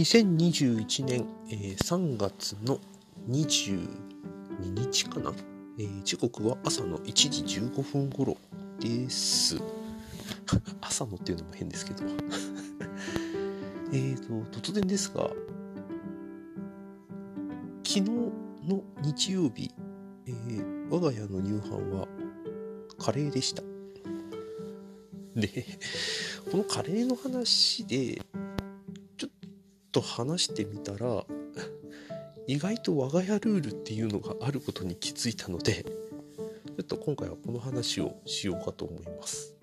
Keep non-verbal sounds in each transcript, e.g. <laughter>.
2021年、えー3月の22日かな、えー時刻は朝の1時15分頃です。<laughs> 朝のっていうのも変ですけど。<laughs> えーと、突然ですが、昨日の日曜日、えー我が家の夕飯はカレーでした。で、このカレーの話で、と話してみたら、<laughs> 意外と我が家ルールっていうのがあることに気づいたので、ちょっと今回はこの話をしようかと思います。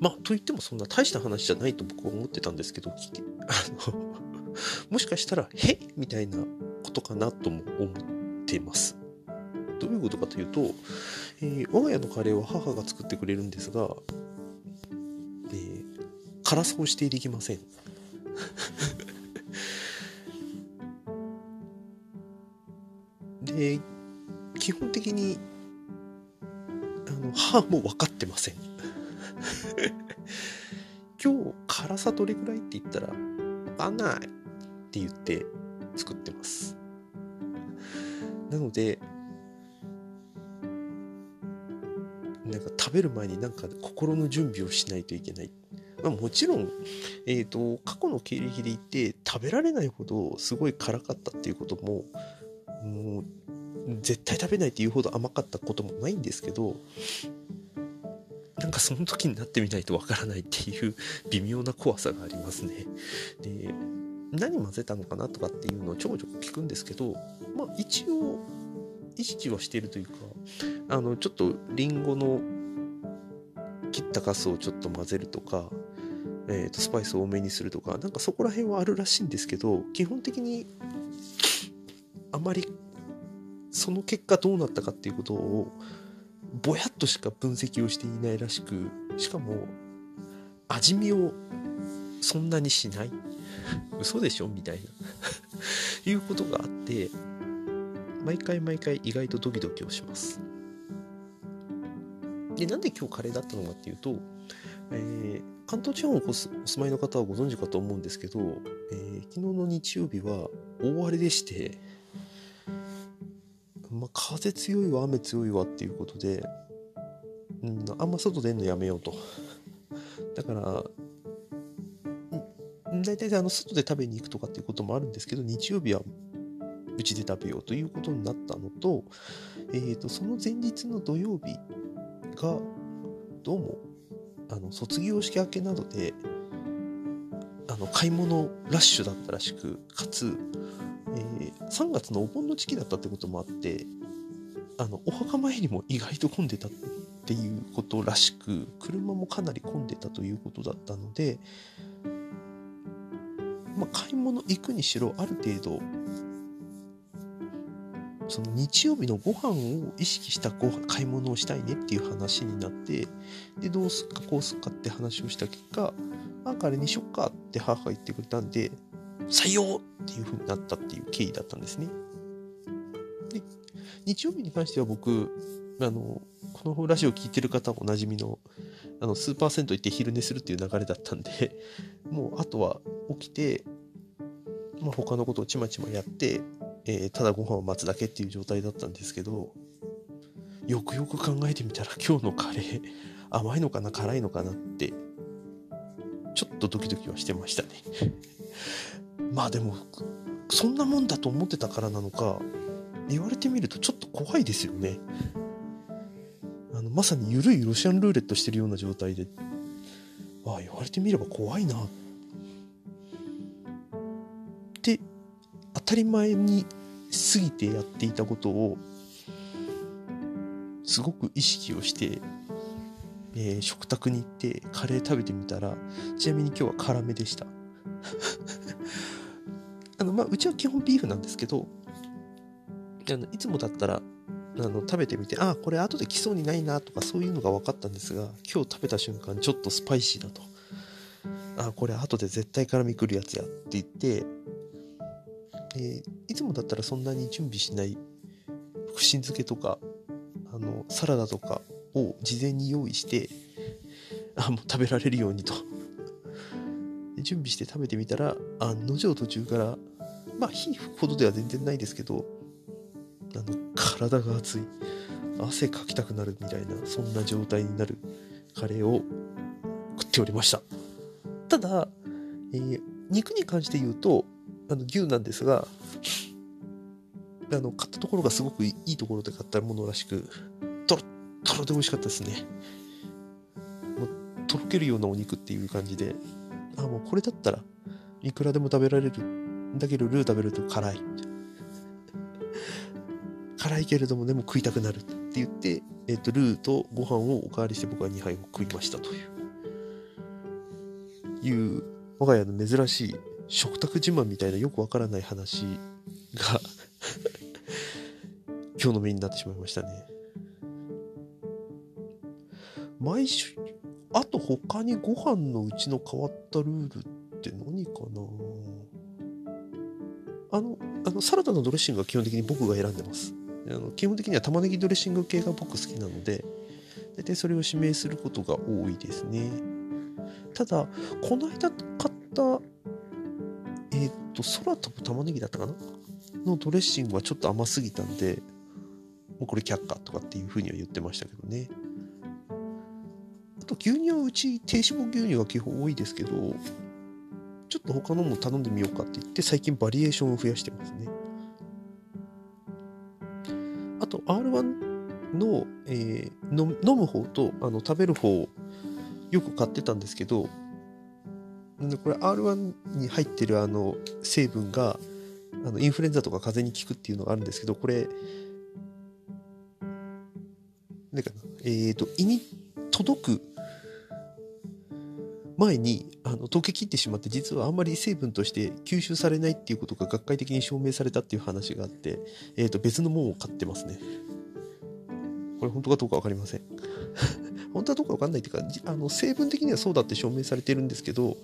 まあ、と言ってもそんな大した話じゃないと僕は思ってたんですけど、<laughs> あの、もしかしたら、へみたいなことかなとも思ってます。どういうことかというと、えー我が家のカレーは母が作ってくれるんですが、辛さをしていきません。<laughs> で、基本的に、あの、母も分かってません。<laughs> 今日、辛さどれくらいって言ったら、分かんないって言って作ってます。なので、なんか食べる前になんか心の準備をしないといけない。ま、もちろん、えっ、と、過去の経歴で言って食べられないほどすごい辛かったっていうことも、もう、絶対食べないっていうほど甘かったこともないんですけど、なんかその時になってみないとわからないっていう微妙な怖さがありますね。で、何混ぜたのかなとかっていうのをちょこちょこ聞くんですけど、まあ一応意識はしてるというか、あの、ちょっとリンゴの切ったカスをちょっと混ぜるとか、えー、とスパイス多めにするとか、なんかそこら辺はあるらしいんですけど、基本的にあまりその結果どうなったかっていうことをぼやっとしか分析をしていないらしく、しかも味見をそんなにしない。嘘でしょ？みたいな <laughs> いうことがあって、毎回毎回意外とドキドキをします。で、なんで今日カレーだったのかっていうと、えー関東地方にお住まいの方はご存知かと思うんですけど、えー昨日の日曜日は大荒れでして、まあ、風強いわ、雨強いわっていうことで、うん、あんま外出んのやめようと。だから、大体あの外で食べに行くとかっていうこともあるんですけど、日曜日はうちで食べようということになったのと、えー、とその前日の土曜日がどうもあの卒業式明けなどであの買い物ラッシュだったらしくかつ、えー3月のお盆の時期だったってこともあってあのお墓参りも意外と混んでたっていうことらしく車もかなり混んでたということだったので、まあ、買い物行くにしろある程度その日曜日のご飯を意識したご飯買い物をしたいねっていう話になってでどうすっかこうすっかって話をした結果あカレーにしよっかって母が言ってくれたんで採用っていう風になったっていう経緯だったんですね。で日曜日に関しては僕あのこのラジオ聞いてる方おなじみのあのスーパー銭湯行って昼寝するっていう流れだったんでもうあとは起きて、まあ、他のことをちまちまやってえーただご飯を待つだけっていう状態だったんですけどよくよく考えてみたら今日のカレー甘いのかな辛いのかなってちょっとドキドキはしてましたね。まあでもそんなもんだと思ってたからなのか言われてみるとちょっと怖いですよね。あのまさに緩いロシアンルーレットしてるような状態でああ言われてみれば怖いなって。当たり前に過ぎてやっていたことをすごく意識をして、えー食卓に行ってカレー食べてみたらちなみに今日は辛めでした。<laughs> あのまあうちは基本ビーフなんですけどあのいつもだったらあの食べてみてあこれ後で来そうにないなとかそういうのが分かったんですが今日食べた瞬間ちょっとスパイシーだと。あこれ後で絶対辛みくるやつやって言ってえーいつもだったらそんなに準備しない福神漬けとかあのサラダとかを事前に用意してあもう食べられるようにと。準備して食べてみたら案の定途中からまあ火吹くほどでは全然ないですけどあの体が熱い。汗かきたくなるみたいなそんな状態になるカレーを食っておりました。ただ、えー肉に関して言うとあの牛なんですがあの買ったところがすごくいいところで買ったものらしくとろっとろで美味しかったですね。もうとろけるようなお肉っていう感じで。あもうこれだったらいくらでも食べられるだけどルー食べると辛い。<laughs> 辛いけれどもでも食いたくなるって言って、えっとルーとご飯をおかわりして僕は2杯を食いましたという。いう我が家の珍しい食卓自慢みたいなよくわからない話が <laughs> 今日のメインになってしまいましたね。毎週あと他にご飯のうちの変わったルールって何かな？あのあのサラダのドレッシングは基本的に僕が選んでます。あの基本的には玉ねぎドレッシング系が僕好きなので大体それを指名することが多いですね。ただこの間買った、と空飛ぶ玉ねぎだったかな？のドレッシングはちょっと甘すぎたんでもうこれ却下とかっていうふうには言ってましたけどね。あと牛乳はうち低脂肪牛乳が基本多いですけどちょっと他のも頼んでみようかって言って最近バリエーションを増やしてますね。あと R1 の,、えーの飲む方とあの食べる方よく買ってたんですけどこれ R1 に入ってるあの成分があのインフルエンザとか風邪に効くっていうのがあるんですけどこれなんかえっ、と胃に届く前にあの溶けきってしまって実はあんまり成分として吸収されないっていうことが学会的に証明されたっていう話があって、えー、と別のものを買ってますね。これ本当かどうか分かりません。本当はどうか分かんないっていうかあの成分的にはそうだって証明されてるんですけど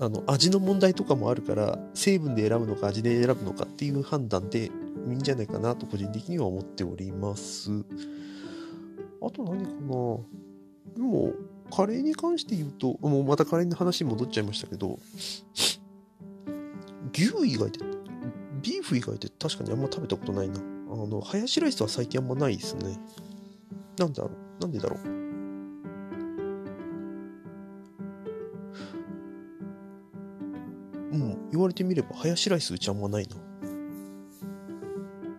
あの味の問題とかもあるから成分で選ぶのか味で選ぶのかっていう判断でいいんじゃないかなと個人的には思っております。あと何かな。でもカレーに関して言うともうまたカレーの話に戻っちゃいましたけど牛以外でビーフ以外で確かにあんま食べたことないな。あのハヤシライスは最近あんまないですね。なんだろう。なんでだろう？うん言われてみればハヤシライスうちあんまないな。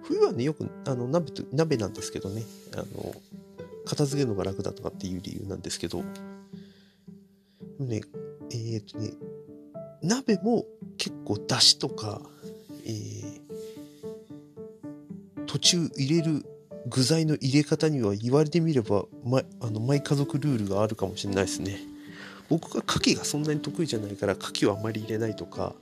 冬はねよくあの鍋と鍋なんですけどね。あの片付けるのが楽だとかっていう理由なんですけど。ねえー、とね鍋も結構だしとか、えー途中入れる具材の入れ方には言われてみれば、ま、あのマイ家族ルールがあるかもしれないですね。僕が牡蠣がそんなに得意じゃないから牡蠣はあまり入れないとか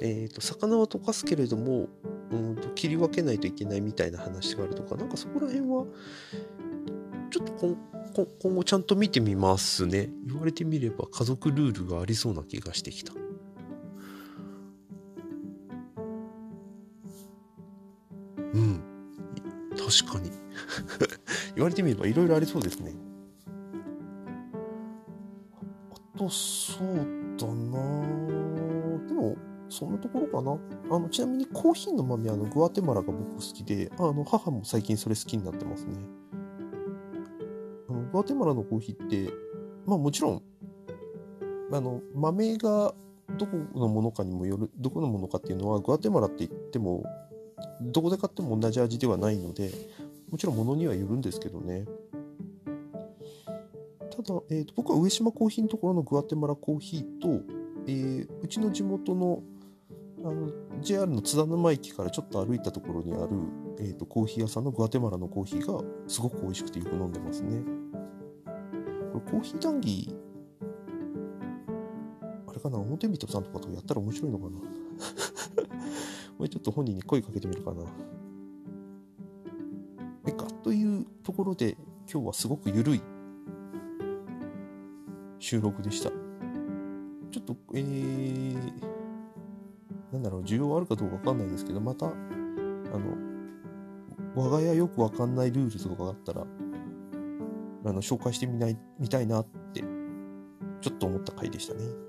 えー、と魚は溶かすけれどもうんと切り分けないといけないみたいな話があるとかなんかそこら辺はちょっと今後ちゃんと見てみますね。言われてみれば家族ルールがありそうな気がしてきた。確かに。<laughs> 言われてみればいろいろありそうですね。あとそうだな。でもそんなところかな。あのちなみにコーヒーの豆あのグアテマラが僕好きであの母も最近それ好きになってますね。あのグアテマラのコーヒーってまあもちろんあの豆がどこのものかにもよるどこのものかっていうのはグアテマラって言ってもどこで買っても同じ味ではないのでもちろん物にはよるんですけどね。ただ、えーと僕は上島コーヒーのところのグアテマラコーヒーと、えーうちの地元のあの JR の津田沼駅からちょっと歩いたところにある、えー、とコーヒー屋さんのグアテマラのコーヒーがすごく美味しくてよく飲んでますね。これコーヒー談義あれかな表人さんとかとやったら面白いのかな。これちょっと本人に声かけてみるかなえかというところで今日はすごく緩い収録でしたちょっとえー、なんだろう需要あるかどうかわかんないですけどまたあの我が家よくわかんないルールとかがあったらあの紹介してみないみたいなってちょっと思った回でしたね。